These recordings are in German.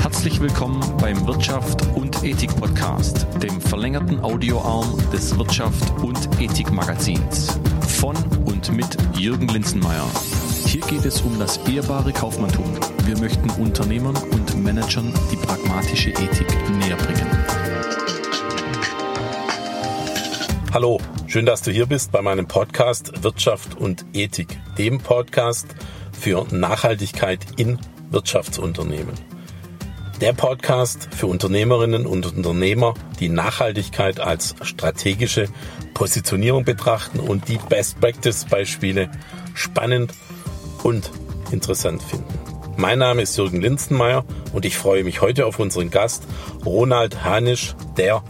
Herzlich willkommen beim Wirtschaft und Ethik Podcast, dem verlängerten Audioarm des Wirtschaft und Ethik Magazins. Von und mit Jürgen Linzenmeier. Hier geht es um das ehrbare Kaufmanntum. Wir möchten Unternehmern und Managern die pragmatische Ethik näher bringen. Hallo, schön, dass du hier bist bei meinem Podcast Wirtschaft und Ethik, dem Podcast für Nachhaltigkeit in Wirtschaftsunternehmen. Der Podcast für Unternehmerinnen und Unternehmer, die Nachhaltigkeit als strategische Positionierung betrachten und die Best Practice Beispiele spannend und interessant finden. Mein Name ist Jürgen Linzenmeier und ich freue mich heute auf unseren Gast Ronald Hanisch, der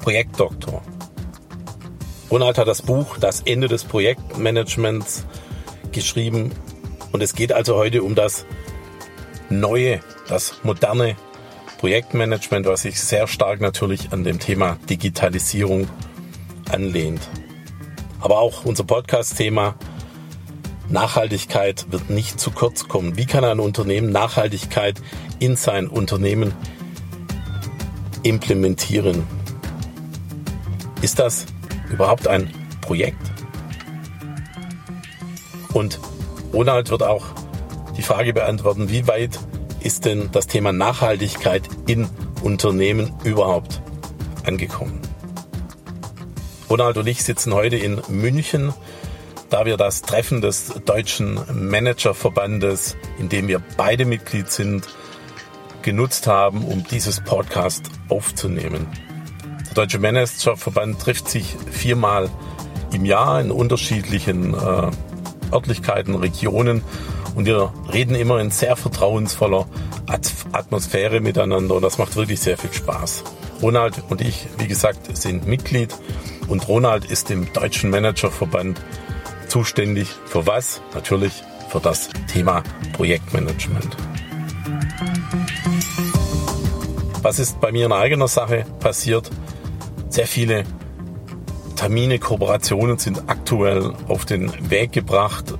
Projektdoktor. Ronald hat das Buch Das Ende des Projektmanagements geschrieben und es geht also heute um das neue, das moderne Projektmanagement, was sich sehr stark natürlich an dem Thema Digitalisierung anlehnt. Aber auch unser Podcast-Thema Nachhaltigkeit wird nicht zu kurz kommen. Wie kann ein Unternehmen Nachhaltigkeit in sein Unternehmen implementieren? Ist das überhaupt ein Projekt? Und Ronald wird auch die Frage beantworten, wie weit ist denn das Thema Nachhaltigkeit in Unternehmen überhaupt angekommen? Ronald und ich sitzen heute in München, da wir das Treffen des Deutschen Managerverbandes, in dem wir beide Mitglied sind, genutzt haben, um dieses Podcast aufzunehmen. Deutsche Managerverband trifft sich viermal im Jahr in unterschiedlichen äh, Örtlichkeiten, Regionen und wir reden immer in sehr vertrauensvoller Atmosphäre miteinander und das macht wirklich sehr viel Spaß. Ronald und ich, wie gesagt, sind Mitglied und Ronald ist im Deutschen Managerverband zuständig für was? Natürlich für das Thema Projektmanagement. Was ist bei mir in eigener Sache passiert? Sehr viele Termine, Kooperationen sind aktuell auf den Weg gebracht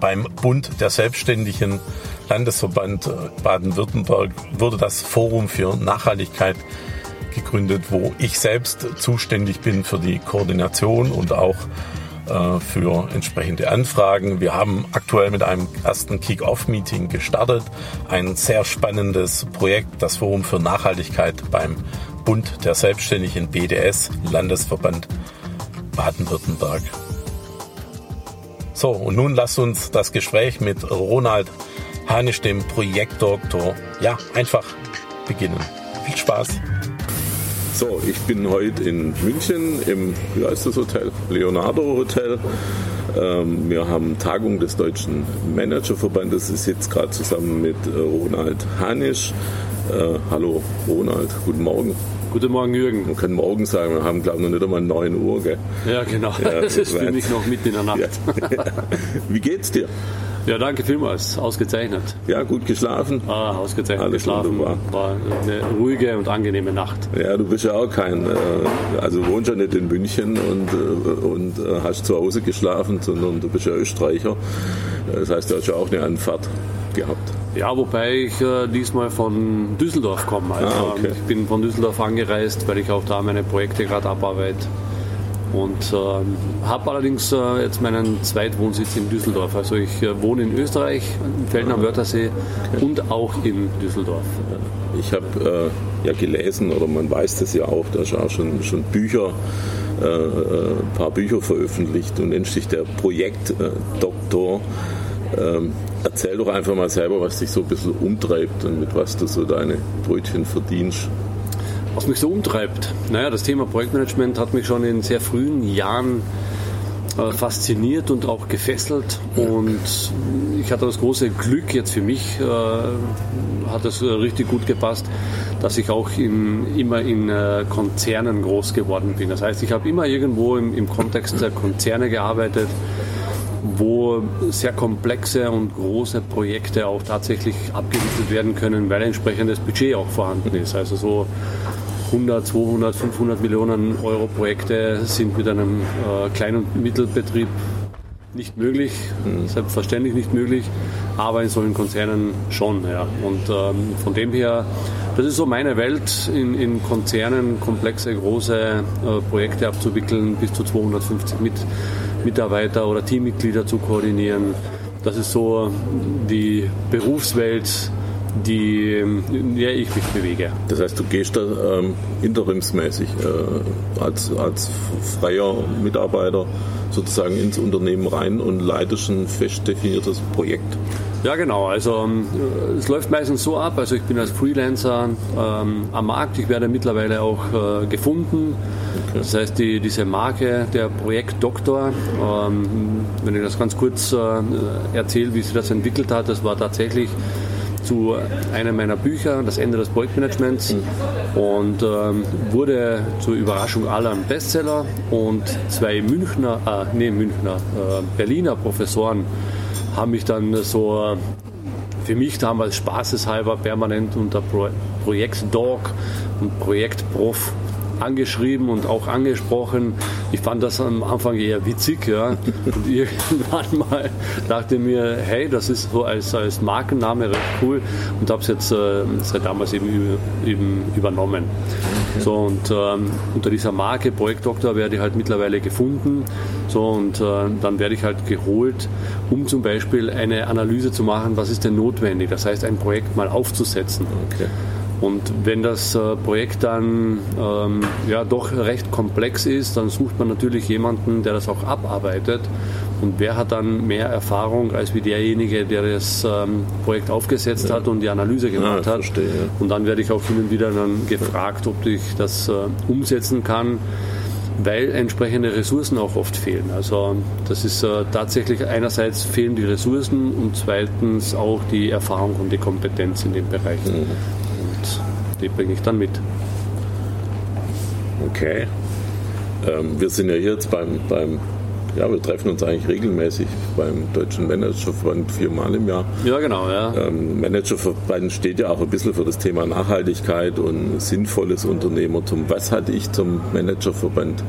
beim Bund der Selbstständigen Landesverband äh, Baden-Württemberg wurde das Forum für Nachhaltigkeit gegründet, wo ich selbst zuständig bin für die Koordination und auch äh, für entsprechende Anfragen. Wir haben aktuell mit einem ersten Kick-Off-Meeting gestartet. Ein sehr spannendes Projekt, das Forum für Nachhaltigkeit beim Bund der Selbstständigen BDS, Landesverband Baden-Württemberg. So, und nun lasst uns das Gespräch mit Ronald Hanisch, dem Projektdoktor, ja, einfach beginnen. Viel Spaß. So, ich bin heute in München im, wie heißt das Hotel? Leonardo Hotel. Ähm, wir haben Tagung des Deutschen Managerverbandes. Ich sitze gerade zusammen mit äh, Ronald Hanisch. Äh, hallo Ronald, guten Morgen. Guten Morgen, Jürgen. Man kann morgen sagen, wir haben, glaube ich, noch nicht einmal 9 Uhr. Gell? Ja, genau. Ja, das ist für mich noch mitten in der Nacht. Ja. Wie geht's dir? Ja, danke vielmals. Ausgezeichnet. Ja, gut geschlafen? Ah, ausgezeichnet Alles geschlafen. Wunderbar. War eine ruhige und angenehme Nacht. Ja, du bist ja auch kein, äh, also wohnst ja nicht in München und, äh, und äh, hast zu Hause geschlafen, sondern du bist ja Österreicher. Das heißt, du hast ja auch eine Anfahrt gehabt. Ja, wobei ich äh, diesmal von Düsseldorf komme. Also, ah, okay. Ich bin von Düsseldorf angereist, weil ich auch da meine Projekte gerade abarbeite. Und äh, habe allerdings äh, jetzt meinen Zweitwohnsitz in Düsseldorf. Also ich äh, wohne in Österreich, in Felden am Wörthersee okay. und auch in Düsseldorf. Ich habe äh, ja gelesen, oder man weiß das ja auch, da ist auch schon, schon Bücher, ein äh, paar Bücher veröffentlicht und nennt sich der Projektdoktor. Ähm, erzähl doch einfach mal selber, was dich so ein bisschen umtreibt und mit was du so deine Brötchen verdienst. Was mich so umtreibt? Naja, das Thema Projektmanagement hat mich schon in sehr frühen Jahren äh, fasziniert und auch gefesselt. Und ich hatte das große Glück, jetzt für mich äh, hat es richtig gut gepasst, dass ich auch in, immer in äh, Konzernen groß geworden bin. Das heißt, ich habe immer irgendwo im, im Kontext der Konzerne gearbeitet wo sehr komplexe und große Projekte auch tatsächlich abgewickelt werden können, weil entsprechendes Budget auch vorhanden ist. Also so 100, 200, 500 Millionen Euro Projekte sind mit einem äh, Klein- und Mittelbetrieb nicht möglich, mhm. selbstverständlich nicht möglich, aber in solchen Konzernen schon. Ja. Und ähm, von dem her, das ist so meine Welt, in, in Konzernen komplexe, große äh, Projekte abzuwickeln, bis zu 250 mit, Mitarbeiter oder Teammitglieder zu koordinieren. Das ist so die Berufswelt, die, in der ich mich bewege. Das heißt, du gehst da ähm, interimsmäßig äh, als, als freier Mitarbeiter sozusagen ins Unternehmen rein und leitest ein fest definiertes Projekt. Ja, genau. Also ähm, es läuft meistens so ab. Also ich bin als Freelancer ähm, am Markt. Ich werde mittlerweile auch äh, gefunden. Das heißt, die, diese Marke der Projektdoktor, ähm, wenn ich das ganz kurz äh, erzähle, wie sich das entwickelt hat, das war tatsächlich zu einem meiner Bücher, das Ende des Projektmanagements, und ähm, wurde zur Überraschung aller ein Bestseller. Und zwei Münchner, äh, nee, Münchner, äh, Berliner Professoren haben mich dann so für mich damals spaßeshalber permanent unter Pro Projekt Dog und Projekt Prof angeschrieben und auch angesprochen. Ich fand das am Anfang eher witzig, ja. Und irgendwann mal dachte mir, hey, das ist so als, als Markenname recht cool und habe es jetzt äh, seit damals eben, eben übernommen. Okay. So und ähm, unter dieser Marke Projektdoktor werde ich halt mittlerweile gefunden. So und äh, dann werde ich halt geholt, um zum Beispiel eine Analyse zu machen, was ist denn notwendig. Das heißt, ein Projekt mal aufzusetzen. Okay. Und wenn das äh, Projekt dann ähm, ja doch recht komplex ist, dann sucht man natürlich jemanden, der das auch abarbeitet. Und wer hat dann mehr Erfahrung als wie derjenige, der das ähm, Projekt aufgesetzt ja. hat und die Analyse gemacht ja, hat. Verstehe, ja. Und dann werde ich auch hin und wieder dann gefragt, ob ich das äh, umsetzen kann weil entsprechende Ressourcen auch oft fehlen. Also das ist äh, tatsächlich einerseits fehlen die Ressourcen und zweitens auch die Erfahrung und die Kompetenz in dem Bereich. Mhm die bringe ich dann mit. Okay. Ähm, wir sind ja hier jetzt beim, beim, ja, wir treffen uns eigentlich regelmäßig beim Deutschen Managerverband viermal im Jahr. Ja, genau, ja. Ähm, Managerverband steht ja auch ein bisschen für das Thema Nachhaltigkeit und sinnvolles Unternehmertum. Was hatte ich zum Managerverband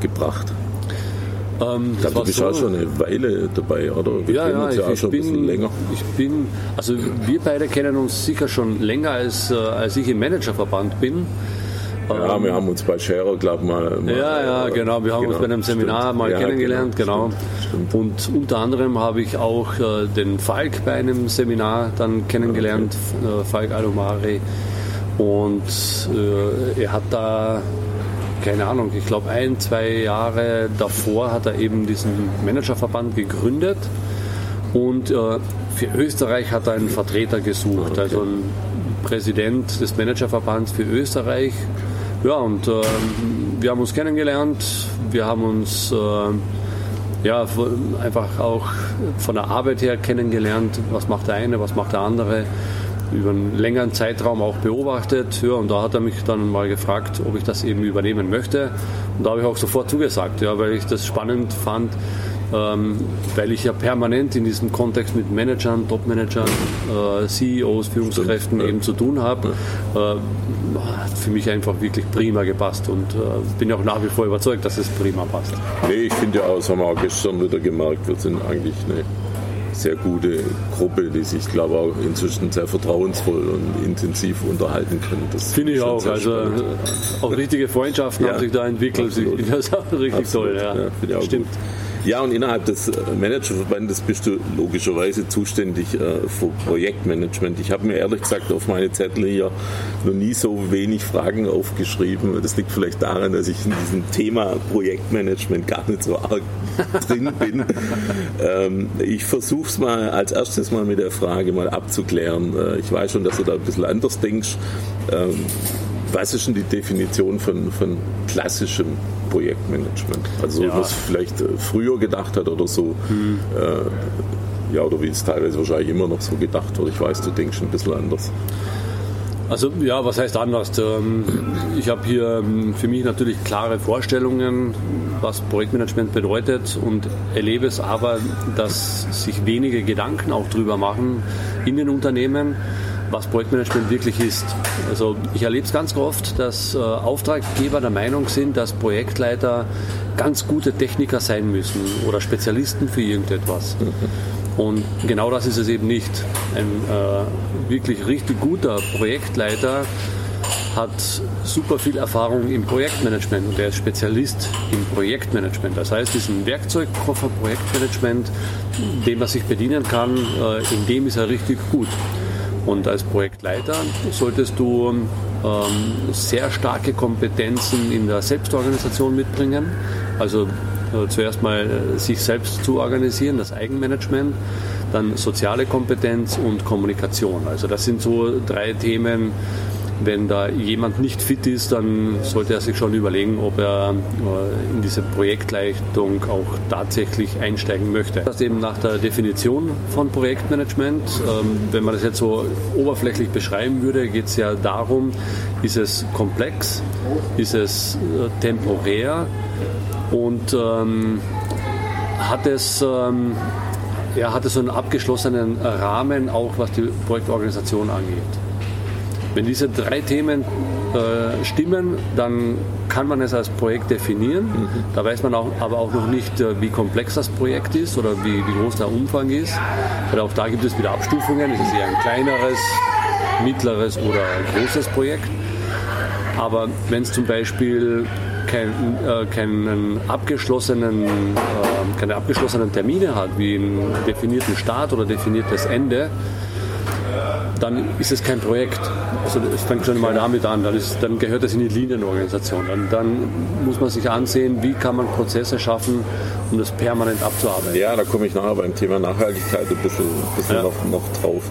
gebracht? Ähm, glaube, du bist so, auch schon eine Weile dabei, oder? Wir ja, kennen ja, uns ja ich, auch schon bin, ein bisschen länger. Ich bin, also wir beide kennen uns sicher schon länger, als, äh, als ich im Managerverband bin. Ja, ähm, wir haben uns bei Scherer, glaube ich, mal, mal, Ja, ja, genau. Wir haben genau, uns bei einem Seminar stimmt. mal ja, kennengelernt, genau. genau. Stimmt, Und unter anderem habe ich auch äh, den Falk bei einem Seminar dann kennengelernt, okay. äh, Falk Alomari. Und äh, er hat da keine Ahnung, ich glaube ein, zwei Jahre davor hat er eben diesen Managerverband gegründet. Und äh, für Österreich hat er einen Vertreter gesucht, okay. also einen Präsident des Managerverbands für Österreich. Ja, und äh, wir haben uns kennengelernt, wir haben uns äh, ja, einfach auch von der Arbeit her kennengelernt, was macht der eine, was macht der andere über einen längeren Zeitraum auch beobachtet. Ja, und da hat er mich dann mal gefragt, ob ich das eben übernehmen möchte. Und da habe ich auch sofort zugesagt, ja, weil ich das spannend fand, ähm, weil ich ja permanent in diesem Kontext mit Managern, Top-Managern, äh, CEOs, Führungskräften Stimmt, eben zu tun habe. Ja. Äh, hat für mich einfach wirklich prima gepasst und äh, bin ja auch nach wie vor überzeugt, dass es prima passt. Nee, ich finde ja auch, das haben wir auch gestern wieder gemerkt, wir sind eigentlich eine sehr gute Gruppe, die sich, glaube ich, auch inzwischen sehr vertrauensvoll und intensiv unterhalten können. Das finde ich auch. Also spannend. auch richtige Freundschaften ja, haben sich da entwickelt. Absolut. Das ist auch richtig absolut. toll. Ja. ja Stimmt. Gut. Ja, und innerhalb des äh, Managerverbandes bist du logischerweise zuständig äh, für Projektmanagement. Ich habe mir ehrlich gesagt auf meine Zettel hier noch nie so wenig Fragen aufgeschrieben. Das liegt vielleicht daran, dass ich in diesem Thema Projektmanagement gar nicht so arg drin bin. Ähm, ich versuche es mal als erstes mal mit der Frage mal abzuklären. Äh, ich weiß schon, dass du da ein bisschen anders denkst. Ähm, was ist denn die Definition von, von klassischem Projektmanagement? Also ja. was vielleicht äh, früher gedacht hat oder so. Hm. Äh, ja, oder wie es teilweise wahrscheinlich immer noch so gedacht wird. Ich weiß, du denkst ein bisschen anders. Also ja, was heißt anders? Ähm, ich habe hier ähm, für mich natürlich klare Vorstellungen, was Projektmanagement bedeutet und erlebe es aber, dass sich wenige Gedanken auch drüber machen in den Unternehmen was Projektmanagement wirklich ist. Also ich erlebe es ganz oft, dass äh, Auftraggeber der Meinung sind, dass Projektleiter ganz gute Techniker sein müssen oder Spezialisten für irgendetwas. Und genau das ist es eben nicht. Ein äh, wirklich richtig guter Projektleiter hat super viel Erfahrung im Projektmanagement und er ist Spezialist im Projektmanagement. Das heißt, diesen Werkzeugkoffer Projektmanagement, den man sich bedienen kann, äh, in dem ist er richtig gut. Und als Projektleiter solltest du ähm, sehr starke Kompetenzen in der Selbstorganisation mitbringen. Also äh, zuerst mal äh, sich selbst zu organisieren, das Eigenmanagement, dann soziale Kompetenz und Kommunikation. Also das sind so drei Themen, wenn da jemand nicht fit ist, dann sollte er sich schon überlegen, ob er äh, in diese Projektleitung auch tatsächlich einsteigen möchte. Das eben nach der Definition von Projektmanagement. Ähm, wenn man das jetzt so oberflächlich beschreiben würde, geht es ja darum, ist es komplex, ist es äh, temporär und ähm, hat es ähm, ja, hat es so einen abgeschlossenen Rahmen, auch was die Projektorganisation angeht. Wenn diese drei Themen äh, stimmen, dann kann man es als Projekt definieren. Mhm. Da weiß man auch, aber auch noch nicht, äh, wie komplex das Projekt ist oder wie, wie groß der Umfang ist. Weil auch da gibt es wieder Abstufungen. Es ist eher ein kleineres, mittleres oder ein großes Projekt. Aber wenn es zum Beispiel kein, äh, keinen abgeschlossenen, äh, keine abgeschlossenen Termine hat, wie einen definierten Start oder definiertes Ende, dann ist es kein Projekt. Also es fängt schon mal damit an, dann, ist, dann gehört es in die Linienorganisation. Dann, dann muss man sich ansehen, wie kann man Prozesse schaffen, um das permanent abzuarbeiten. Ja, da komme ich nachher beim Thema Nachhaltigkeit ein bisschen, ein bisschen ja. noch, noch drauf.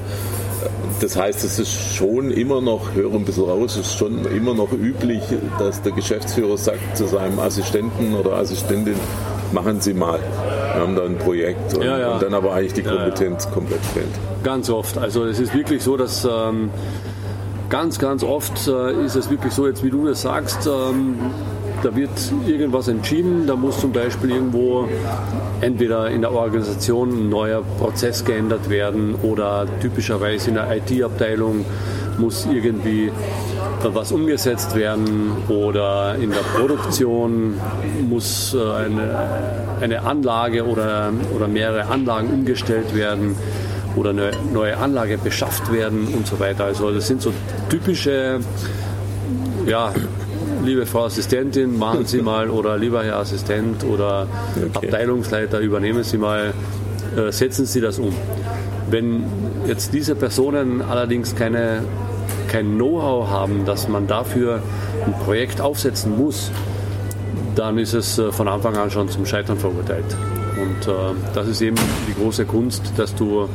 Das heißt, es ist schon immer noch, höre ein bisschen raus, es ist schon immer noch üblich, dass der Geschäftsführer sagt zu seinem Assistenten oder Assistentin, machen Sie mal. Wir haben da ein Projekt und, ja, ja. und dann aber eigentlich die Kompetenz komplett fehlt. Ganz oft. Also es ist wirklich so, dass ähm, ganz, ganz oft äh, ist es wirklich so, jetzt wie du das sagst, ähm, da wird irgendwas entschieden, da muss zum Beispiel irgendwo entweder in der Organisation ein neuer Prozess geändert werden oder typischerweise in der IT-Abteilung muss irgendwie was umgesetzt werden oder in der Produktion muss äh, eine, eine Anlage oder, oder mehrere Anlagen umgestellt werden oder eine neue Anlage beschafft werden und so weiter. Also das sind so typische, ja, liebe Frau Assistentin, machen Sie mal oder lieber Herr Assistent oder okay. Abteilungsleiter, übernehmen Sie mal, äh, setzen Sie das um. Wenn jetzt diese Personen allerdings keine kein Know-how haben, dass man dafür ein Projekt aufsetzen muss, dann ist es äh, von Anfang an schon zum Scheitern verurteilt. Und äh, das ist eben die große Kunst, dass du,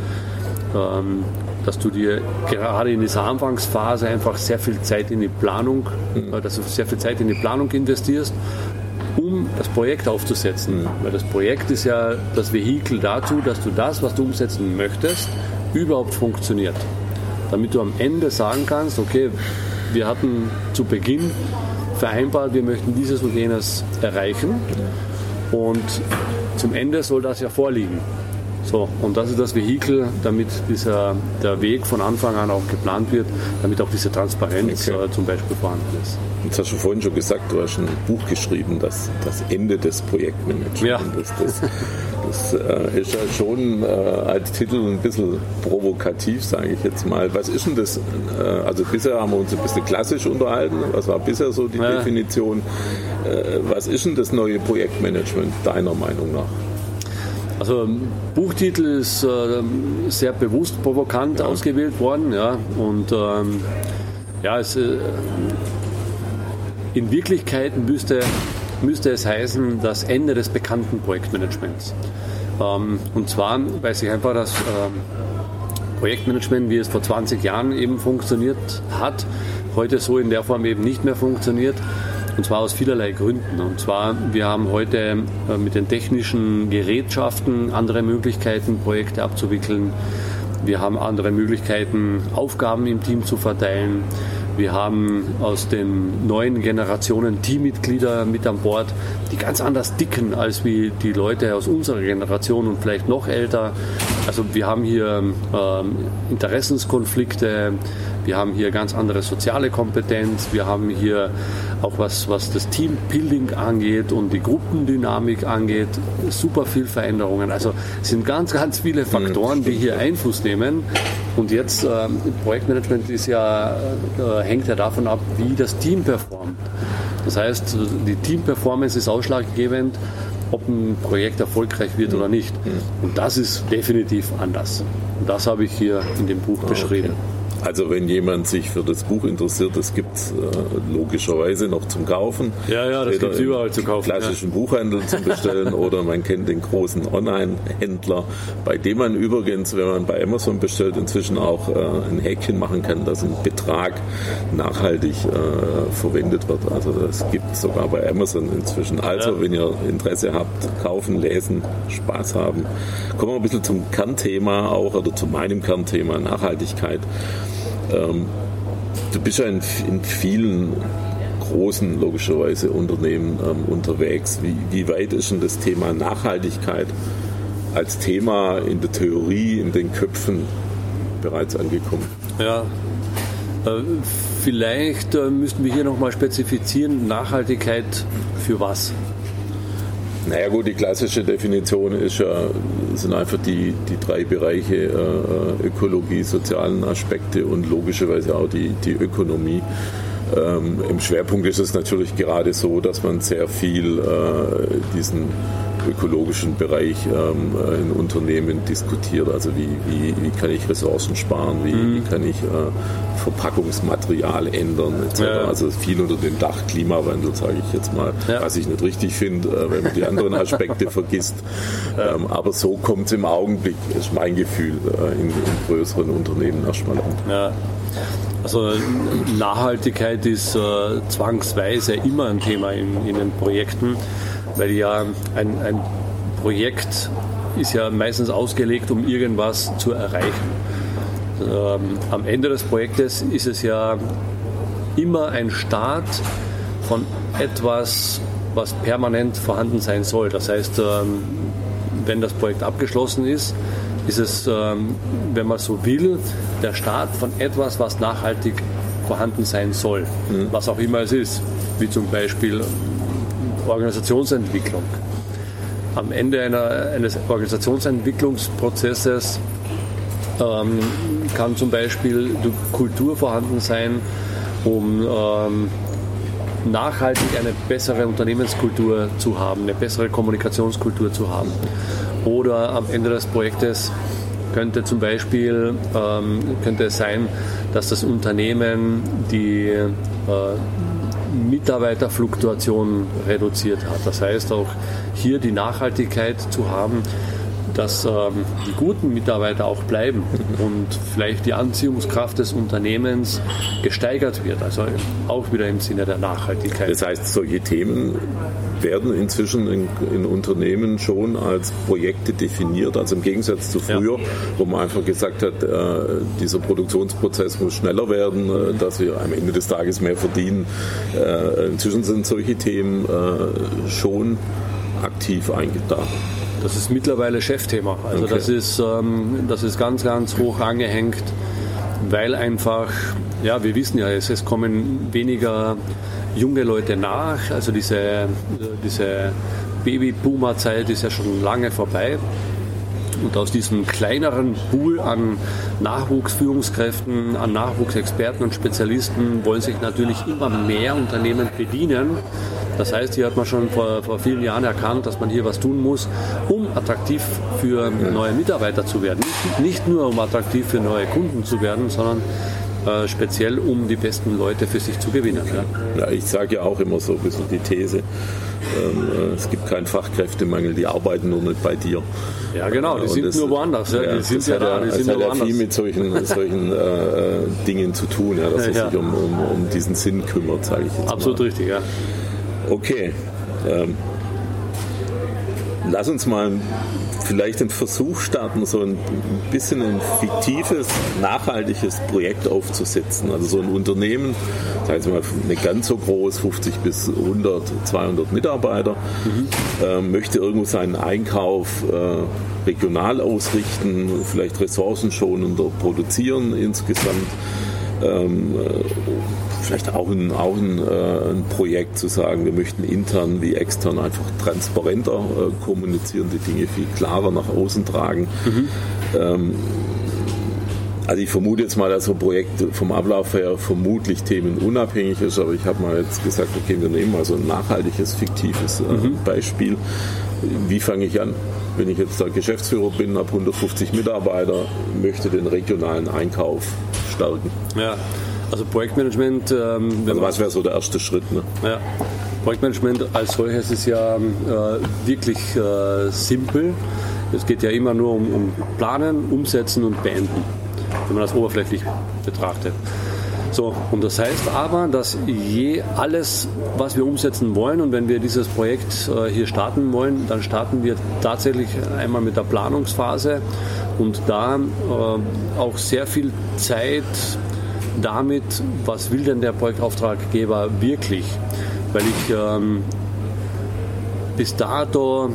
ähm, dass du dir gerade in dieser Anfangsphase einfach sehr viel Zeit in die Planung, mhm. äh, dass du sehr viel Zeit in die Planung investierst, um das Projekt aufzusetzen. Mhm. Weil das Projekt ist ja das Vehikel dazu, dass du das, was du umsetzen möchtest, überhaupt funktioniert damit du am Ende sagen kannst, okay, wir hatten zu Beginn vereinbart, wir möchten dieses und jenes erreichen und zum Ende soll das ja vorliegen. So, und das ist das Vehikel, damit dieser, der Weg von Anfang an auch geplant wird, damit auch diese Transparenz okay. äh, zum Beispiel vorhanden ist. Jetzt hast du vorhin schon gesagt, du hast ein Buch geschrieben, das, das Ende des Projektmanagements. Ja. Das, das äh, ist ja schon äh, als Titel ein bisschen provokativ, sage ich jetzt mal. Was ist denn das? Äh, also bisher haben wir uns ein bisschen klassisch unterhalten. Was war bisher so die ja. Definition? Äh, was ist denn das neue Projektmanagement deiner Meinung nach? Also Buchtitel ist äh, sehr bewusst provokant ja. ausgewählt worden, ja. Und ähm, ja, es, äh, in Wirklichkeit müsste, müsste es heißen, das Ende des bekannten Projektmanagements. Ähm, und zwar, weil sich einfach das ähm, Projektmanagement, wie es vor 20 Jahren eben funktioniert hat, heute so in der Form eben nicht mehr funktioniert. Und zwar aus vielerlei Gründen. Und zwar, wir haben heute äh, mit den technischen Gerätschaften andere Möglichkeiten, Projekte abzuwickeln. Wir haben andere Möglichkeiten, Aufgaben im Team zu verteilen. Wir haben aus den neuen Generationen Teammitglieder mit an Bord, die ganz anders dicken als wie die Leute aus unserer Generation und vielleicht noch älter. Also wir haben hier ähm, Interessenskonflikte, wir haben hier ganz andere soziale Kompetenz, wir haben hier auch was, was das Teambuilding angeht und die Gruppendynamik angeht, super viel Veränderungen. Also es sind ganz, ganz viele Faktoren, die hier Einfluss nehmen. Und jetzt ähm, Projektmanagement ist ja, äh, hängt ja davon ab, wie das Team performt. Das heißt, die Teamperformance ist ausschlaggebend, ob ein Projekt erfolgreich wird oder nicht. Und das ist definitiv anders. Und das habe ich hier in dem Buch beschrieben. Okay. Also wenn jemand sich für das Buch interessiert, das gibt es äh, logischerweise noch zum Kaufen. Ja, ja, das gibt es überall zu kaufen. Klassischen ja. Buchhandel zum Bestellen oder man kennt den großen Online-Händler, bei dem man übrigens, wenn man bei Amazon bestellt, inzwischen auch äh, ein Häkchen machen kann, dass ein Betrag nachhaltig äh, verwendet wird. Also das gibt es sogar bei Amazon inzwischen. Also ja. wenn ihr Interesse habt, kaufen, lesen, Spaß haben. Kommen wir ein bisschen zum Kernthema auch oder zu meinem Kernthema Nachhaltigkeit. Ähm, du bist ja in, in, vielen großen, logischerweise, Unternehmen ähm, unterwegs. Wie, wie weit ist denn das Thema Nachhaltigkeit als Thema in der Theorie, in den Köpfen bereits angekommen? Ja, äh, vielleicht äh, müssten wir hier nochmal spezifizieren, Nachhaltigkeit für was? Naja gut, die klassische Definition ist ja, sind einfach die, die drei Bereiche äh, Ökologie, sozialen Aspekte und logischerweise auch die, die Ökonomie. Ähm, Im Schwerpunkt ist es natürlich gerade so, dass man sehr viel äh, diesen ökologischen Bereich ähm, äh, in Unternehmen diskutiert. Also wie, wie, wie kann ich Ressourcen sparen, wie, mhm. wie kann ich äh, Verpackungsmaterial ändern etc. Ja. Also viel unter dem Dach Klimawandel, sage ich jetzt mal, ja. was ich nicht richtig finde, äh, wenn man die anderen Aspekte vergisst. Ähm, aber so kommt es im Augenblick, ist mein Gefühl, äh, in, in, größeren Unternehmen erstmal an. Ja. Also Nachhaltigkeit ist äh, zwangsweise immer ein Thema in, in den Projekten weil ja ein, ein Projekt ist ja meistens ausgelegt, um irgendwas zu erreichen. Ähm, am Ende des Projektes ist es ja immer ein Start von etwas, was permanent vorhanden sein soll. Das heißt, ähm, wenn das Projekt abgeschlossen ist, ist es, ähm, wenn man so will, der Start von etwas, was nachhaltig vorhanden sein soll, mhm. was auch immer es ist, wie zum Beispiel Organisationsentwicklung. Am Ende einer, eines Organisationsentwicklungsprozesses ähm, kann zum Beispiel Kultur vorhanden sein, um ähm, nachhaltig eine bessere Unternehmenskultur zu haben, eine bessere Kommunikationskultur zu haben. Oder am Ende des Projektes könnte zum Beispiel ähm, könnte es sein, dass das Unternehmen die äh, Mitarbeiterfluktuation reduziert hat. Das heißt auch hier die Nachhaltigkeit zu haben, dass ähm, die guten Mitarbeiter auch bleiben und vielleicht die Anziehungskraft des Unternehmens gesteigert wird. Also auch wieder im Sinne der Nachhaltigkeit. Das heißt, solche Themen werden inzwischen in, in Unternehmen schon als Projekte definiert, also im Gegensatz zu früher, ja. wo man einfach gesagt hat, äh, dieser Produktionsprozess muss schneller werden, äh, dass wir am Ende des Tages mehr verdienen. Äh, inzwischen sind solche Themen äh, schon aktiv eingedacht. Das ist mittlerweile Chefthema. Also okay. das, ist, ähm, das ist ganz, ganz hoch angehängt, weil einfach, ja, wir wissen ja, es, es kommen weniger junge Leute nach. Also diese, diese Baby-Boomer-Zeit ist ja schon lange vorbei. Und aus diesem kleineren Pool an Nachwuchsführungskräften, an Nachwuchsexperten und Spezialisten wollen sich natürlich immer mehr Unternehmen bedienen. Das heißt, hier hat man schon vor, vor vielen Jahren erkannt, dass man hier was tun muss, um attraktiv für neue Mitarbeiter zu werden. Nicht, nicht nur um attraktiv für neue Kunden zu werden, sondern äh, speziell um die besten Leute für sich zu gewinnen. Ja, ja ich sage ja auch immer so ein bisschen die These, ähm, äh, es gibt keinen Fachkräftemangel, die arbeiten nur nicht bei dir. Ja, genau, die sind das, nur woanders. Ja, die sind ja da, die sind nur woanders. hat ja viel mit solchen, solchen äh, Dingen zu tun, ja, dass er sich um, um, um diesen Sinn kümmert, sage ich jetzt Absolut mal. richtig, ja. Okay. Ähm, lass uns mal vielleicht einen Versuch starten, so ein bisschen ein fiktives, nachhaltiges Projekt aufzusetzen. Also so ein Unternehmen, sagen wir mal nicht ganz so groß, 50 bis 100, 200 Mitarbeiter, mhm. äh, möchte irgendwo seinen Einkauf äh, regional ausrichten, vielleicht ressourcenschonender produzieren insgesamt. Ähm, äh, vielleicht auch ein, auch ein, äh, ein, Projekt zu sagen, wir möchten intern wie extern einfach transparenter äh, kommunizieren, die Dinge viel klarer nach außen tragen. Mhm. Ähm, also ich vermute jetzt mal, dass so ein Projekt vom Ablauf her vermutlich themenunabhängig ist, aber ich habe mal jetzt gesagt, okay, wir nehmen mal so ein nachhaltiges, fiktives äh, mhm. Beispiel. Wie fange ich an? Wenn ich jetzt der Geschäftsführer bin, habe 150 Mitarbeiter, möchte den regionalen Einkauf stärken. Ja. Also Projektmanagement. Ähm, also was wäre so der erste Schritt? Ne? Ja. Projektmanagement als solches ist ja äh, wirklich äh, simpel. Es geht ja immer nur um, um, Planen, Umsetzen und Beenden, wenn man das oberflächlich betrachtet. So, und das heißt aber, dass je alles, was wir umsetzen wollen und wenn wir dieses Projekt äh, hier starten wollen, dann starten wir tatsächlich einmal mit der Planungsphase und da äh, auch sehr viel Zeit damit, was will denn der Projektauftraggeber wirklich? Weil ich ähm, bis dato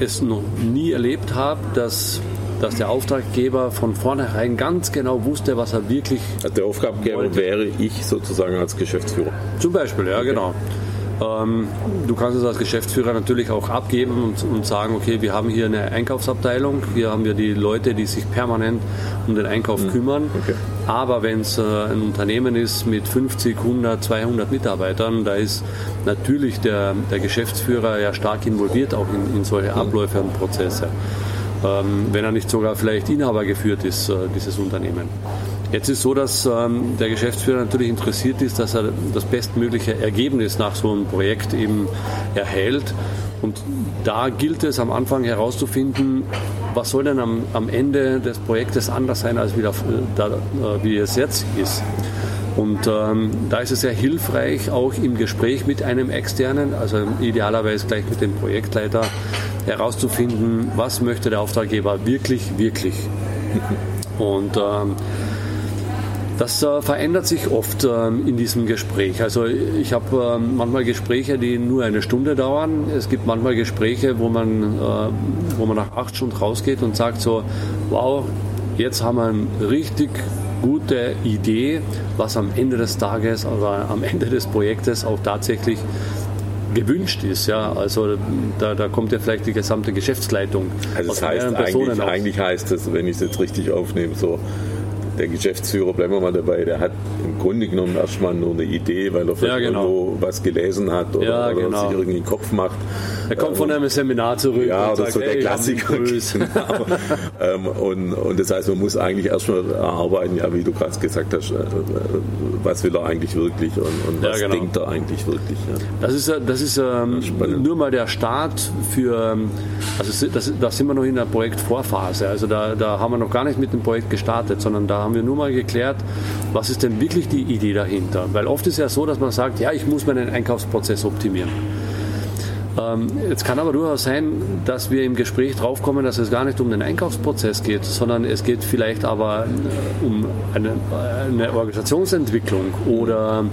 es noch nie erlebt habe, dass, dass der Auftraggeber von vornherein ganz genau wusste, was er wirklich. Also der Auftraggeber wollte. wäre ich sozusagen als Geschäftsführer. Zum Beispiel, ja, okay. genau. Ähm, du kannst es als Geschäftsführer natürlich auch abgeben und, und, sagen, okay, wir haben hier eine Einkaufsabteilung, hier haben wir die Leute, die sich permanent um den Einkauf mhm. kümmern. Okay. Aber wenn es äh, ein Unternehmen ist mit 50, 100, 200 Mitarbeitern, da ist natürlich der, der Geschäftsführer ja stark involviert auch in, in solche mhm. Abläufe und Prozesse. Ähm, wenn er nicht sogar vielleicht Inhaber geführt ist, äh, dieses Unternehmen. Jetzt ist so, dass ähm, der Geschäftsführer natürlich interessiert ist, dass er das bestmögliche Ergebnis nach so einem Projekt eben erhält. Und da gilt es am Anfang herauszufinden, was soll denn am, am Ende des Projektes anders sein, als wie, da, da, äh, wie es jetzt ist. Und ähm, da ist es sehr hilfreich, auch im Gespräch mit einem Externen, also idealerweise gleich mit dem Projektleiter, herauszufinden, was möchte der Auftraggeber wirklich, wirklich. Und ähm, das äh, verändert sich oft ähm, in diesem Gespräch. Also ich habe ähm, manchmal Gespräche, die nur eine Stunde dauern. Es gibt manchmal Gespräche, wo man, äh, wo man nach acht Stunden rausgeht und sagt so, wow, jetzt haben wir eine richtig gute Idee, was am Ende des Tages oder am Ende des Projektes auch tatsächlich gewünscht ist. Ja? Also da, da kommt ja vielleicht die gesamte Geschäftsleitung. Also das heißt, eigentlich, eigentlich heißt es, wenn ich es jetzt richtig aufnehme, so der Geschäftsführer, bleiben wir mal dabei, der hat im Grunde genommen erstmal nur eine Idee, weil er vielleicht ja, genau. irgendwo was gelesen hat oder, ja, genau. oder sich irgendwie den Kopf macht. Er kommt von einem Seminar zurück. Ja, oder sagt, so der Klassiker. genau. ähm, und, und das heißt, man muss eigentlich erstmal erarbeiten, ja, wie du gerade gesagt hast, äh, äh, was will er eigentlich wirklich und, und was ja, genau. denkt er eigentlich wirklich. Das ist, das ist ähm, nur mal der Start für, ähm, also da sind wir noch in der Projektvorphase. Also da, da haben wir noch gar nicht mit dem Projekt gestartet, sondern da haben wir nur mal geklärt, was ist denn wirklich die Idee dahinter. Weil oft ist ja so, dass man sagt, ja, ich muss meinen Einkaufsprozess optimieren. Ähm, jetzt kann aber durchaus sein, dass wir im Gespräch draufkommen, dass es gar nicht um den Einkaufsprozess geht, sondern es geht vielleicht aber äh, um eine, eine Organisationsentwicklung oder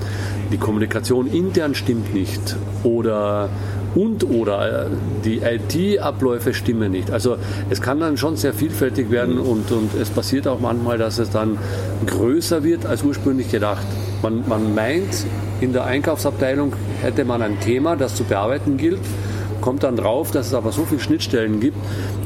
die Kommunikation intern stimmt nicht oder und oder äh, die IT-Abläufe stimmen nicht. Also es kann dann schon sehr vielfältig werden und, und es passiert auch manchmal, dass es dann größer wird als ursprünglich gedacht. Man, man meint, in der Einkaufsabteilung hätte man ein Thema, das zu bearbeiten gilt, kommt dann drauf, dass es aber so viele Schnittstellen gibt,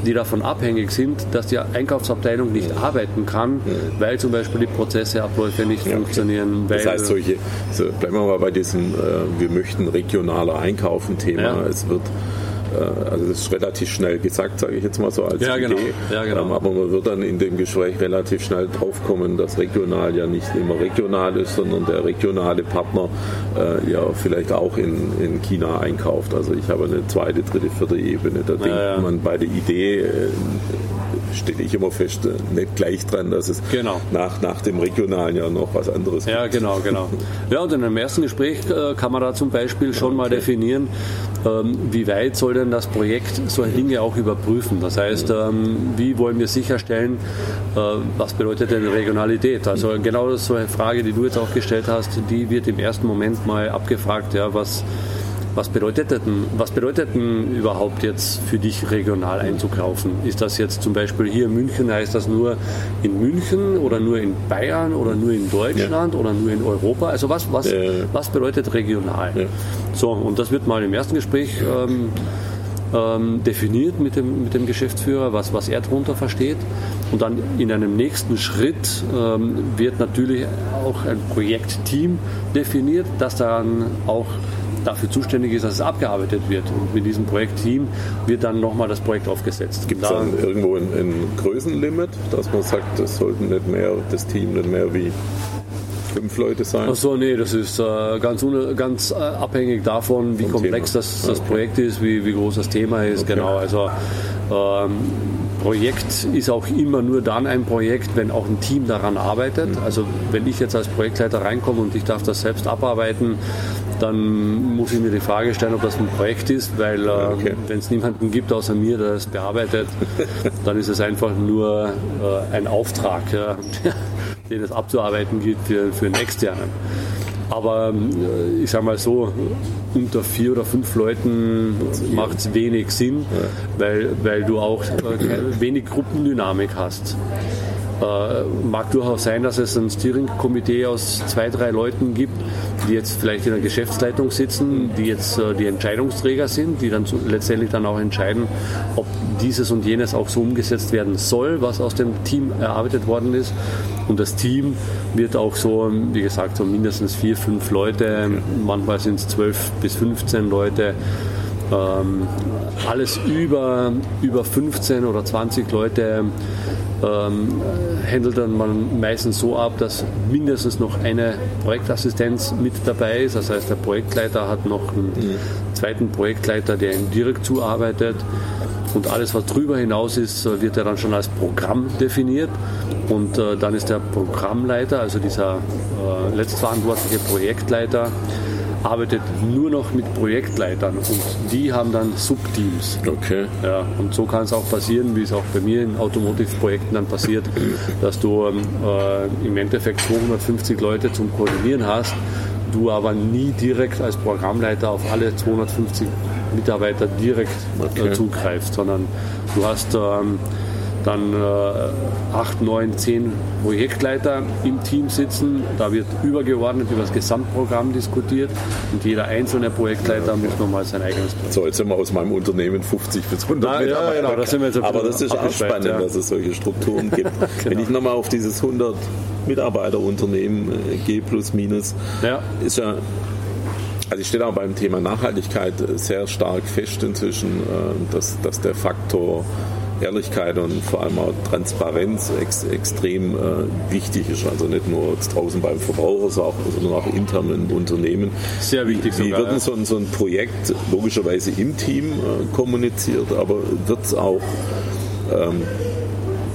die davon abhängig sind, dass die Einkaufsabteilung nicht arbeiten kann, weil zum Beispiel die Prozesse, Abläufe nicht ja, funktionieren. das heißt, solche, so bleiben wir mal bei diesem, äh, wir möchten regionaler einkaufen Thema. Ja. Es wird also das ist relativ schnell gesagt, sage ich jetzt mal so als ja, Idee. Genau. Ja, genau. Ähm, aber man wird dann in dem Gespräch relativ schnell draufkommen, dass regional ja nicht immer regional ist, sondern der regionale Partner äh, ja vielleicht auch in, in China einkauft. Also ich habe eine zweite, dritte, vierte Ebene. Da ja, denkt man bei der Idee, äh, stelle ich immer fest, äh, nicht gleich dran, dass es genau. nach, nach dem regionalen ja noch was anderes gibt. Ja, genau, genau. Ja, und in einem ersten Gespräch äh, kann man da zum Beispiel schon okay. mal definieren, ähm, wie weit soll denn das Projekt solche Dinge auch überprüfen? Das heißt, ähm, wie wollen wir sicherstellen, äh, was bedeutet denn Regionalität? Also genau so eine Frage, die du jetzt auch gestellt hast, die wird im ersten Moment mal abgefragt, ja, was was bedeutet denn, was bedeutet denn überhaupt jetzt für dich regional einzukaufen? Ist das jetzt zum Beispiel hier in München, heißt das nur in München oder nur in Bayern oder nur in Deutschland ja. oder nur in Europa? Also was, was, äh. was bedeutet regional? Ja. So, und das wird mal im ersten Gespräch ähm, ähm, definiert mit dem, mit dem Geschäftsführer, was, was er darunter versteht. Und dann in einem nächsten Schritt ähm, wird natürlich auch ein Projektteam definiert, das dann auch dafür zuständig ist, dass es abgearbeitet wird. Und mit diesem Projektteam wird dann nochmal das Projekt aufgesetzt. Gibt es dann irgendwo ein, ein Größenlimit, dass man sagt, das sollten nicht mehr, das Team nicht mehr wie fünf Leute sein? Achso, nee, das ist äh, ganz, ganz äh, abhängig davon, wie Vom komplex das, das okay. Projekt ist, wie, wie groß das Thema ist. Okay. Genau, also ähm, Projekt ist auch immer nur dann ein Projekt, wenn auch ein Team daran arbeitet. Mhm. Also wenn ich jetzt als Projektleiter reinkomme und ich darf das selbst abarbeiten, dann muss ich mir die Frage stellen, ob das ein Projekt ist, weil äh, okay. wenn es niemanden gibt außer mir, der es bearbeitet, dann ist es einfach nur äh, ein Auftrag, ja, den es abzuarbeiten gibt für, für einen externen. Aber äh, ich sage mal so, unter vier oder fünf Leuten macht es wenig Sinn, weil, weil du auch äh, wenig Gruppendynamik hast. Äh, mag durchaus sein, dass es ein Steering-Komitee aus zwei, drei Leuten gibt, die jetzt vielleicht in der Geschäftsleitung sitzen, die jetzt äh, die Entscheidungsträger sind, die dann letztendlich dann auch entscheiden, ob dieses und jenes auch so umgesetzt werden soll, was aus dem Team erarbeitet worden ist. Und das Team wird auch so, wie gesagt, so mindestens vier, fünf Leute, manchmal sind es zwölf bis 15 Leute. Ähm, alles über, über 15 oder 20 Leute ähm, handelt dann man meistens so ab, dass mindestens noch eine Projektassistenz mit dabei ist. Das heißt, der Projektleiter hat noch einen mhm. zweiten Projektleiter, der ihm direkt zuarbeitet. Und alles, was drüber hinaus ist, wird ja dann schon als Programm definiert. Und äh, dann ist der Programmleiter, also dieser äh, letztverantwortliche Projektleiter, arbeitet nur noch mit Projektleitern und die haben dann Subteams. Okay. Ja, und so kann es auch passieren, wie es auch bei mir in Automotive-Projekten dann passiert, dass du ähm, äh, im Endeffekt 250 Leute zum Koordinieren hast, du aber nie direkt als Programmleiter auf alle 250 Mitarbeiter direkt äh, okay. zugreifst, sondern du hast ähm, dann äh, acht, neun, zehn Projektleiter im Team sitzen. Da wird übergeordnet über das Gesamtprogramm diskutiert und jeder einzelne Projektleiter muss nochmal sein eigenes Projekt. So, jetzt sind wir aus meinem Unternehmen 50 bis 100 Na, Ja, genau, das sind wir jetzt Aber das ist auch spannend, ja. dass es solche Strukturen gibt. genau. Wenn ich nochmal auf dieses 100 Mitarbeiterunternehmen äh, gehe, plus minus, ja. ist ja also ich stelle auch beim Thema Nachhaltigkeit sehr stark fest inzwischen, äh, dass, dass der Faktor Ehrlichkeit und vor allem auch Transparenz ex, extrem äh, wichtig ist. Also nicht nur draußen beim Verbraucher, sondern auch intern im Unternehmen. Sehr wichtig. Wie, wie wird denn so, so, ein Projekt logischerweise im Team äh, kommuniziert, aber wird es auch ähm,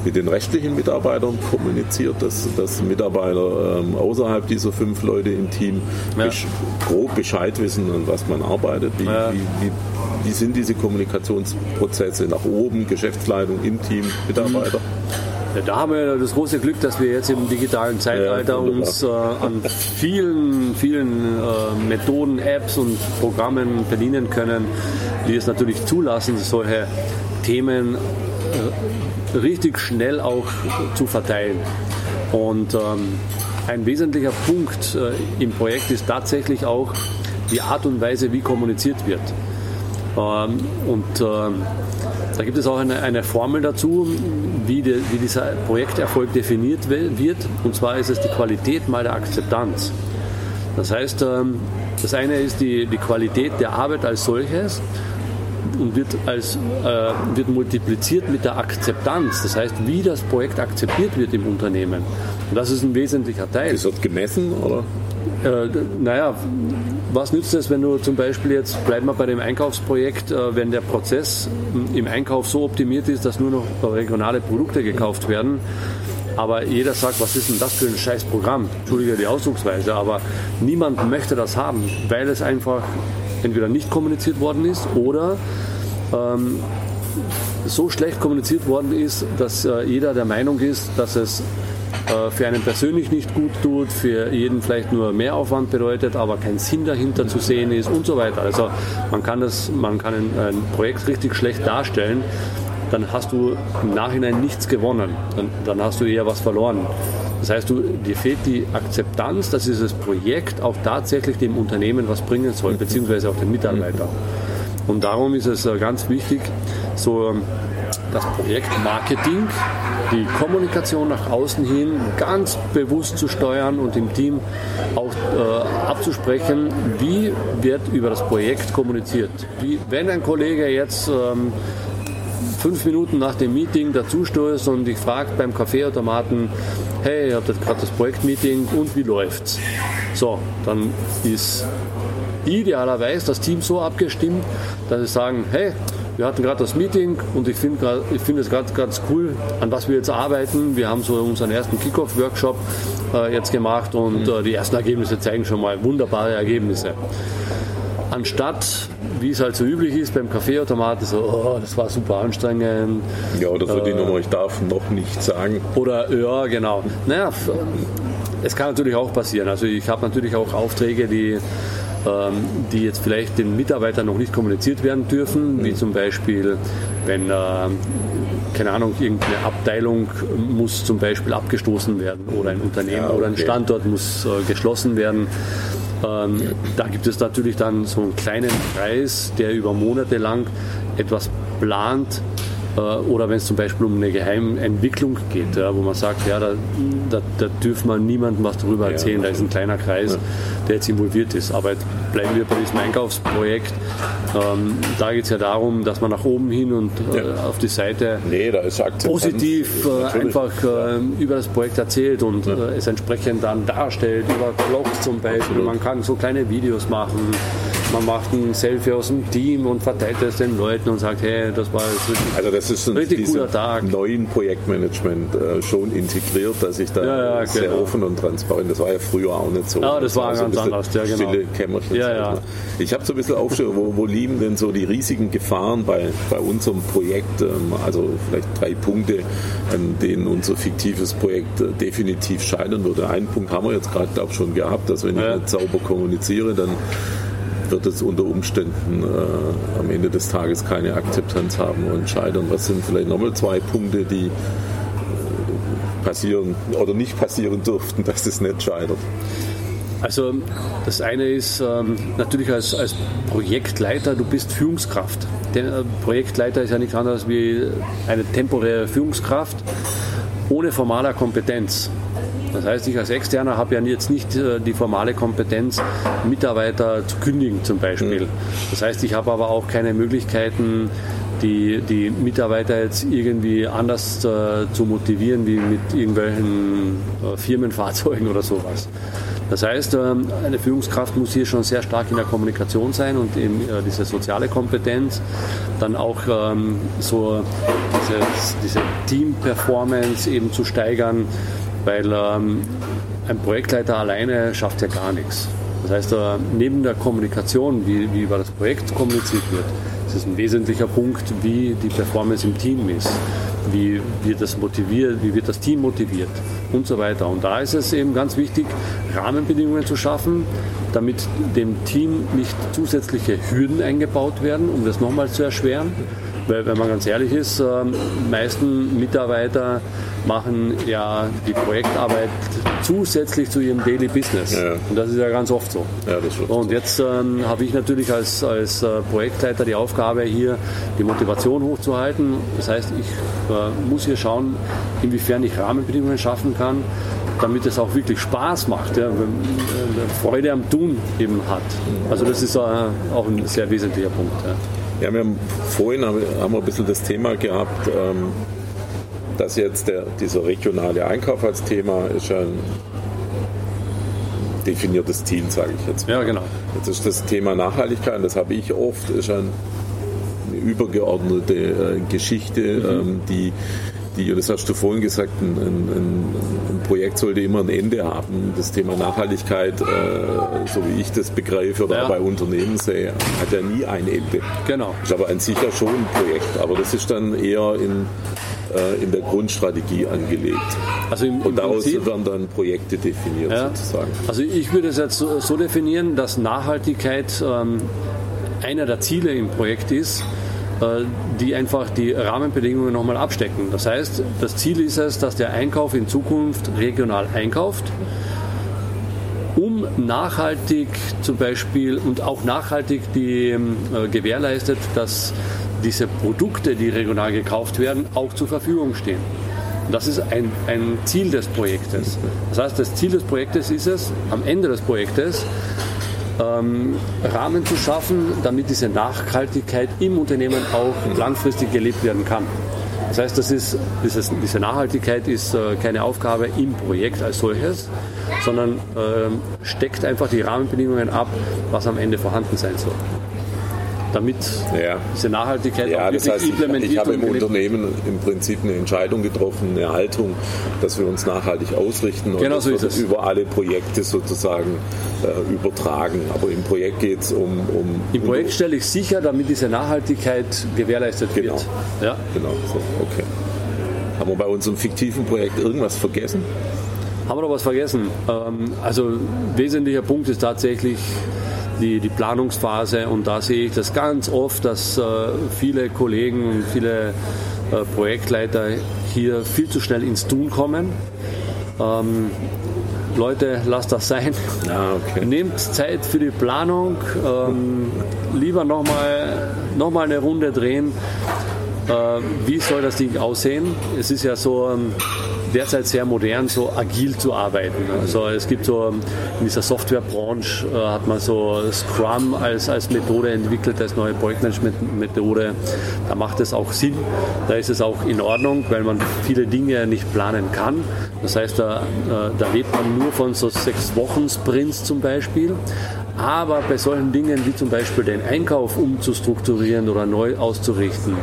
mit den rechtlichen Mitarbeitern kommuniziert, dass, dass Mitarbeiter ähm, außerhalb dieser fünf Leute im Team ja. grob Bescheid wissen, an was man arbeitet, wie, ja. wie, wie, wie sind diese Kommunikationsprozesse nach oben, Geschäftsleitung im Team, Mitarbeiter? Ja, da haben wir das große Glück, dass wir jetzt im digitalen Zeitalter ja, uns äh, an vielen, vielen äh, Methoden, Apps und Programmen bedienen können, die es natürlich zulassen, solche Themen äh, richtig schnell auch zu verteilen. Und ähm, ein wesentlicher Punkt äh, im Projekt ist tatsächlich auch die Art und Weise, wie kommuniziert wird. Ähm, und ähm, da gibt es auch eine, eine Formel dazu, wie, de, wie, dieser Projekterfolg definiert wird. Und zwar ist es die Qualität mal der Akzeptanz. Das heißt, ähm, das eine ist die, die Qualität der Arbeit als solches und wird, als, äh, wird multipliziert mit der Akzeptanz. Das heißt, wie das Projekt akzeptiert wird im Unternehmen. Und das ist ein wesentlicher Teil. Das wird gemessen, oder? Äh, naja, was nützt es, wenn du zum Beispiel jetzt, bleiben wir bei dem Einkaufsprojekt, äh, wenn der Prozess im Einkauf so optimiert ist, dass nur noch regionale Produkte gekauft werden, aber jeder sagt, was ist denn das für ein scheiß Programm? Entschuldige die Ausdrucksweise, aber niemand möchte das haben, weil es einfach entweder nicht kommuniziert worden ist oder ähm, so schlecht kommuniziert worden ist, dass äh, jeder der Meinung ist, dass es für einen persönlich nicht gut tut, für jeden vielleicht nur Mehraufwand bedeutet, aber kein Sinn dahinter zu sehen ist und so weiter. Also man kann, das, man kann ein, Projekt richtig schlecht darstellen, dann hast du im Nachhinein nichts gewonnen. Dann, dann hast du eher was verloren. Das heißt, du, dir fehlt die Akzeptanz, dass dieses Projekt auch tatsächlich dem Unternehmen was bringen soll, beziehungsweise auch den Mitarbeitern. Und darum ist es äh, ganz wichtig, so ähm, das Projektmarketing, die Kommunikation nach außen hin ganz bewusst zu steuern und im Team auch äh, abzusprechen, wie wird über das Projekt kommuniziert. Wie, wenn ein Kollege jetzt ähm, fünf Minuten nach dem Meeting dazustößt und ich frage beim Kaffeeautomaten, hey, ihr habt gerade das Projektmeeting und wie läuft's? So, dann ist idealerweise das Team so abgestimmt, dass sie sagen, hey, wir hatten gerade das Meeting und ich finde ich find es gerade ganz cool, an was wir jetzt arbeiten. Wir haben so unseren ersten Kickoff-Workshop äh, jetzt gemacht und mhm. äh, die ersten Ergebnisse zeigen schon mal wunderbare Ergebnisse. Anstatt, wie es halt so üblich ist, beim Kaffeeautomaten so, oh, das war super anstrengend. Ja, oder so äh, die Nummer, ich darf noch nicht sagen. Oder, ja, genau. Naja, es kann natürlich auch passieren. Also ich habe natürlich auch Aufträge, die die jetzt vielleicht den Mitarbeitern noch nicht kommuniziert werden dürfen, wie zum Beispiel, wenn, äh, keine Ahnung, irgendeine Abteilung muss zum Beispiel abgestoßen werden oder ein Unternehmen ja, okay. oder ein Standort muss äh, geschlossen werden. Ähm, da gibt es natürlich dann so einen kleinen Kreis, der über Monate lang etwas plant, oder wenn es zum Beispiel um eine Geheimentwicklung geht, ja, wo man sagt, ja, da, da, da dürfen wir niemandem was darüber erzählen, da ist ein kleiner Kreis, der jetzt involviert ist. Aber jetzt bleiben wir bei diesem Einkaufsprojekt. Ähm, da geht es ja darum, dass man nach oben hin und äh, ja. auf die Seite nee, positiv äh, einfach äh, über das Projekt erzählt und ja. Äh, es entsprechend dann darstellt, über Blogs zum Beispiel. Absolut. Man kann so kleine Videos machen man macht ein Selfie aus dem Team und verteilt es den Leuten und sagt, hey, das war jetzt richtig, also das ist ein richtig cooler Tag. neuen Projektmanagement äh, schon integriert, dass ich da ja, ja, sehr genau. offen und transparent, das war ja früher auch nicht so. Ja, das, das war, war ganz anders, ja genau. Kämmerchen. Ja, ja. Ich habe so ein bisschen aufgestellt, wo, wo liegen denn so die riesigen Gefahren bei, bei unserem Projekt, ähm, also vielleicht drei Punkte, an denen unser fiktives Projekt äh, definitiv scheitern würde. Einen Punkt haben wir jetzt gerade, glaube ich, schon gehabt, dass wenn ich nicht sauber kommuniziere, dann wird es unter Umständen äh, am Ende des Tages keine Akzeptanz haben und scheitern. Was sind vielleicht nochmal zwei Punkte, die äh, passieren oder nicht passieren durften, dass es nicht scheitert? Also das eine ist ähm, natürlich als, als Projektleiter, du bist Führungskraft. Der äh, Projektleiter ist ja nichts anderes wie eine temporäre Führungskraft ohne formaler Kompetenz. Das heißt, ich als Externer habe ja jetzt nicht äh, die formale Kompetenz, Mitarbeiter zu kündigen zum Beispiel. Mhm. Das heißt, ich habe aber auch keine Möglichkeiten, die, die Mitarbeiter jetzt irgendwie anders äh, zu motivieren, wie mit irgendwelchen äh, Firmenfahrzeugen oder sowas. Das heißt, ähm, eine Führungskraft muss hier schon sehr stark in der Kommunikation sein und eben äh, diese soziale Kompetenz, dann auch ähm, so diese, diese Team-Performance eben zu steigern, weil ähm, ein Projektleiter alleine schafft ja gar nichts. Das heißt, äh, neben der Kommunikation, wie, wie über das Projekt kommuniziert wird, ist es ein wesentlicher Punkt, wie die Performance im Team ist, wie wird das motiviert, wie wird das Team motiviert und so weiter. Und da ist es eben ganz wichtig, Rahmenbedingungen zu schaffen, damit dem Team nicht zusätzliche Hürden eingebaut werden, um das nochmal zu erschweren. Weil, wenn man ganz ehrlich ist, äh, meisten Mitarbeiter machen ja die Projektarbeit zusätzlich zu ihrem Daily Business. Ja. Und das ist ja ganz oft so. Ja, und jetzt ähm, habe ich natürlich als, als äh, Projektleiter die Aufgabe, hier die Motivation hochzuhalten. Das heißt, ich äh, muss hier schauen, inwiefern ich Rahmenbedingungen schaffen kann, damit es auch wirklich Spaß macht, ja, Freude am Tun eben hat. Also das ist äh, auch ein sehr wesentlicher Punkt. Ja. Ja, wir haben vorhin haben wir ein bisschen das Thema gehabt, ähm, dass jetzt der, dieser regionale Einkauf als Thema ist ein definiertes Ziel, sage ich jetzt. Mal. Ja, genau. Jetzt ist das Thema Nachhaltigkeit, das habe ich oft, ist ein, eine übergeordnete äh, Geschichte, mhm. ähm, die die, das hast du vorhin gesagt, ein, ein, ein, Projekt sollte immer ein Ende haben. Das Thema Nachhaltigkeit, äh, so wie ich das begreife oder ja. bei Unternehmen sehe, hat ja nie ein Ende. Genau. Ist aber an sich ja schon ein Projekt, aber das ist dann eher in, äh, in der Grundstrategie angelegt. Also im, Und daraus Prinzip, werden dann Projekte definiert ja. sozusagen. Also ich würde es jetzt so, definieren, dass Nachhaltigkeit ähm, einer der Ziele im Projekt ist, die einfach die Rahmenbedingungen nochmal abstecken. Das heißt, das Ziel ist es, dass der Einkauf in Zukunft regional einkauft, um nachhaltig zum Beispiel und auch nachhaltig die äh, gewährleistet, dass diese Produkte, die regional gekauft werden, auch zur Verfügung stehen. Das ist ein, ein Ziel des Projektes. Das heißt, das Ziel des Projektes ist es, am Ende des Projektes ähm, Rahmen zu schaffen, damit diese Nachhaltigkeit im Unternehmen auch langfristig gelebt werden kann. Das heißt, das ist, dieses, diese Nachhaltigkeit ist äh, keine Aufgabe im Projekt als solches, sondern äh, steckt einfach die Rahmenbedingungen ab, was am Ende vorhanden sein soll damit ja. diese Nachhaltigkeit ja, auch wirklich das heißt, implementiert Ich habe im Unternehmen im Prinzip eine Entscheidung getroffen, eine Haltung, dass wir uns nachhaltig ausrichten und genau so ist es. über alle Projekte sozusagen äh, übertragen. Aber im Projekt geht es um, um... Im Projekt stelle ich sicher, damit diese Nachhaltigkeit gewährleistet genau. wird. Ja? Genau, so, okay. Haben wir bei unserem fiktiven Projekt irgendwas vergessen? Haben wir noch was vergessen? Ähm, also wesentlicher Punkt ist tatsächlich die, die Planungsphase und da sehe ich das ganz oft, dass äh, viele Kollegen und viele äh, Projektleiter hier viel zu schnell ins Tun kommen. Ähm, Leute, lasst das sein. Ah, okay. Nehmt Zeit für die Planung. Ähm, lieber nochmal noch mal eine Runde drehen. Äh, wie soll das Ding aussehen? Es ist ja so, ähm, derzeit sehr modern, so agil zu arbeiten. Also es gibt so in dieser Softwarebranche äh, hat man so Scrum als, als Methode entwickelt, als neue Projektmanagement-Methode. Da macht es auch Sinn. Da ist es auch in Ordnung, weil man viele Dinge nicht planen kann. Das heißt, da, äh, da lebt man nur von so sechs Wochen Sprints zum Beispiel. Aber bei solchen Dingen wie zum Beispiel den Einkauf umzustrukturieren oder neu auszurichten,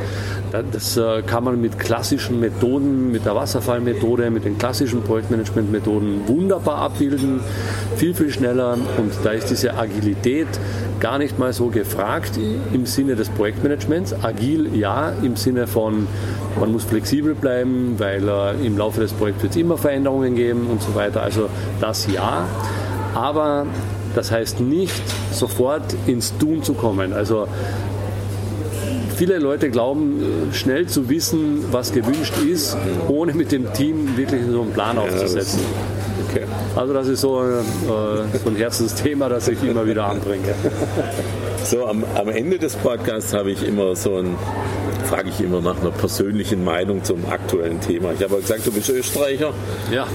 das äh, kann man mit klassischen Methoden, mit der Wasserfallmethode, mit den klassischen Projektmanagement-Methoden wunderbar abbilden, viel, viel schneller. Und da ist diese Agilität gar nicht mal so gefragt im Sinne des Projektmanagements. Agil ja, im Sinne von, man muss flexibel bleiben, weil äh, im Laufe des Projekts wird es immer Veränderungen geben und so weiter. Also das ja. Aber das heißt nicht, sofort ins Tun zu kommen. Also viele Leute glauben, äh, schnell zu wissen, was gewünscht ist, ohne mit dem Team wirklich so einen Plan aufzusetzen. Okay. Also das ist so, äh, so ein Herzensthema, das ich immer wieder anbringe. So, am, am Ende des Podcasts habe ich immer so ein frage ich immer nach einer persönlichen Meinung zum aktuellen Thema. Ich habe gesagt, du bist Österreicher. Ja.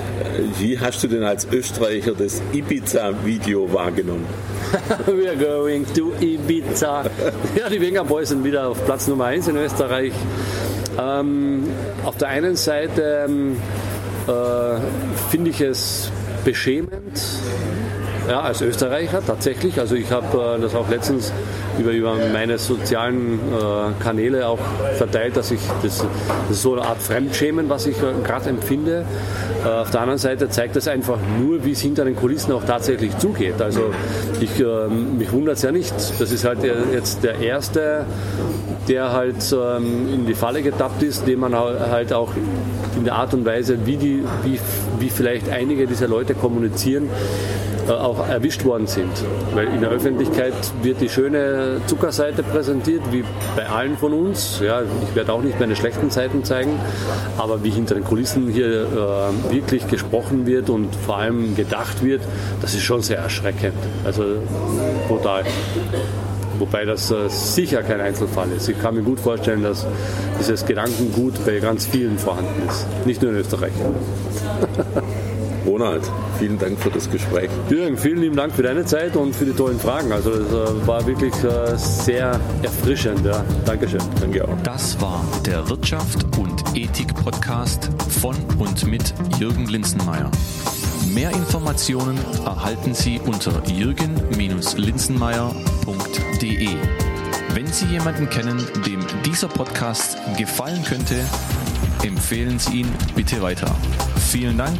Wie hast du denn als Österreicher das Ibiza-Video wahrgenommen? We're going to Ibiza. Ja, die Wenger Boys sind wieder auf Platz Nummer 1 in Österreich. Ähm, auf der einen Seite ähm, äh, finde ich es beschämend, ja, als Österreicher tatsächlich. Also ich habe äh, das auch letztens über, über meine sozialen äh, Kanäle auch verteilt, dass ich das, das ist so eine Art Fremdschämen, was ich äh, gerade empfinde. Äh, auf der anderen Seite zeigt das einfach nur, wie es hinter den Kulissen auch tatsächlich zugeht. Also ich, ähm, mich wundert es ja nicht. Das ist halt jetzt der erste, der halt ähm, in die Falle getappt ist, den man halt auch in der Art und Weise, wie, die, wie, wie vielleicht einige dieser Leute kommunizieren, äh, auch erwischt worden sind. Weil in der Öffentlichkeit wird die schöne Zuckerseite präsentiert, wie bei allen von uns. Ja, ich werde auch nicht meine schlechten Seiten zeigen, aber wie hinter den Kulissen hier äh, wirklich gesprochen wird und vor allem gedacht wird, das ist schon sehr erschreckend. Also brutal. Wobei das äh, sicher kein Einzelfall ist. Ich kann mir gut vorstellen, dass dieses Gedankengut bei ganz vielen vorhanden ist. Nicht nur in Österreich. Ronald, vielen Dank für das Gespräch. Jürgen, vielen lieben Dank für deine Zeit und für die tollen Fragen. Also es äh, war wirklich äh, sehr erfrischend. Ja. Dankeschön. Danke auch. Das war der Wirtschaft und Ethik Podcast von und mit Jürgen Linzenmeier. Mehr Informationen erhalten Sie unter jürgen-linzenmeier.de. Wenn Sie jemanden kennen, dem dieser Podcast gefallen könnte, empfehlen Sie ihn bitte weiter. Vielen Dank,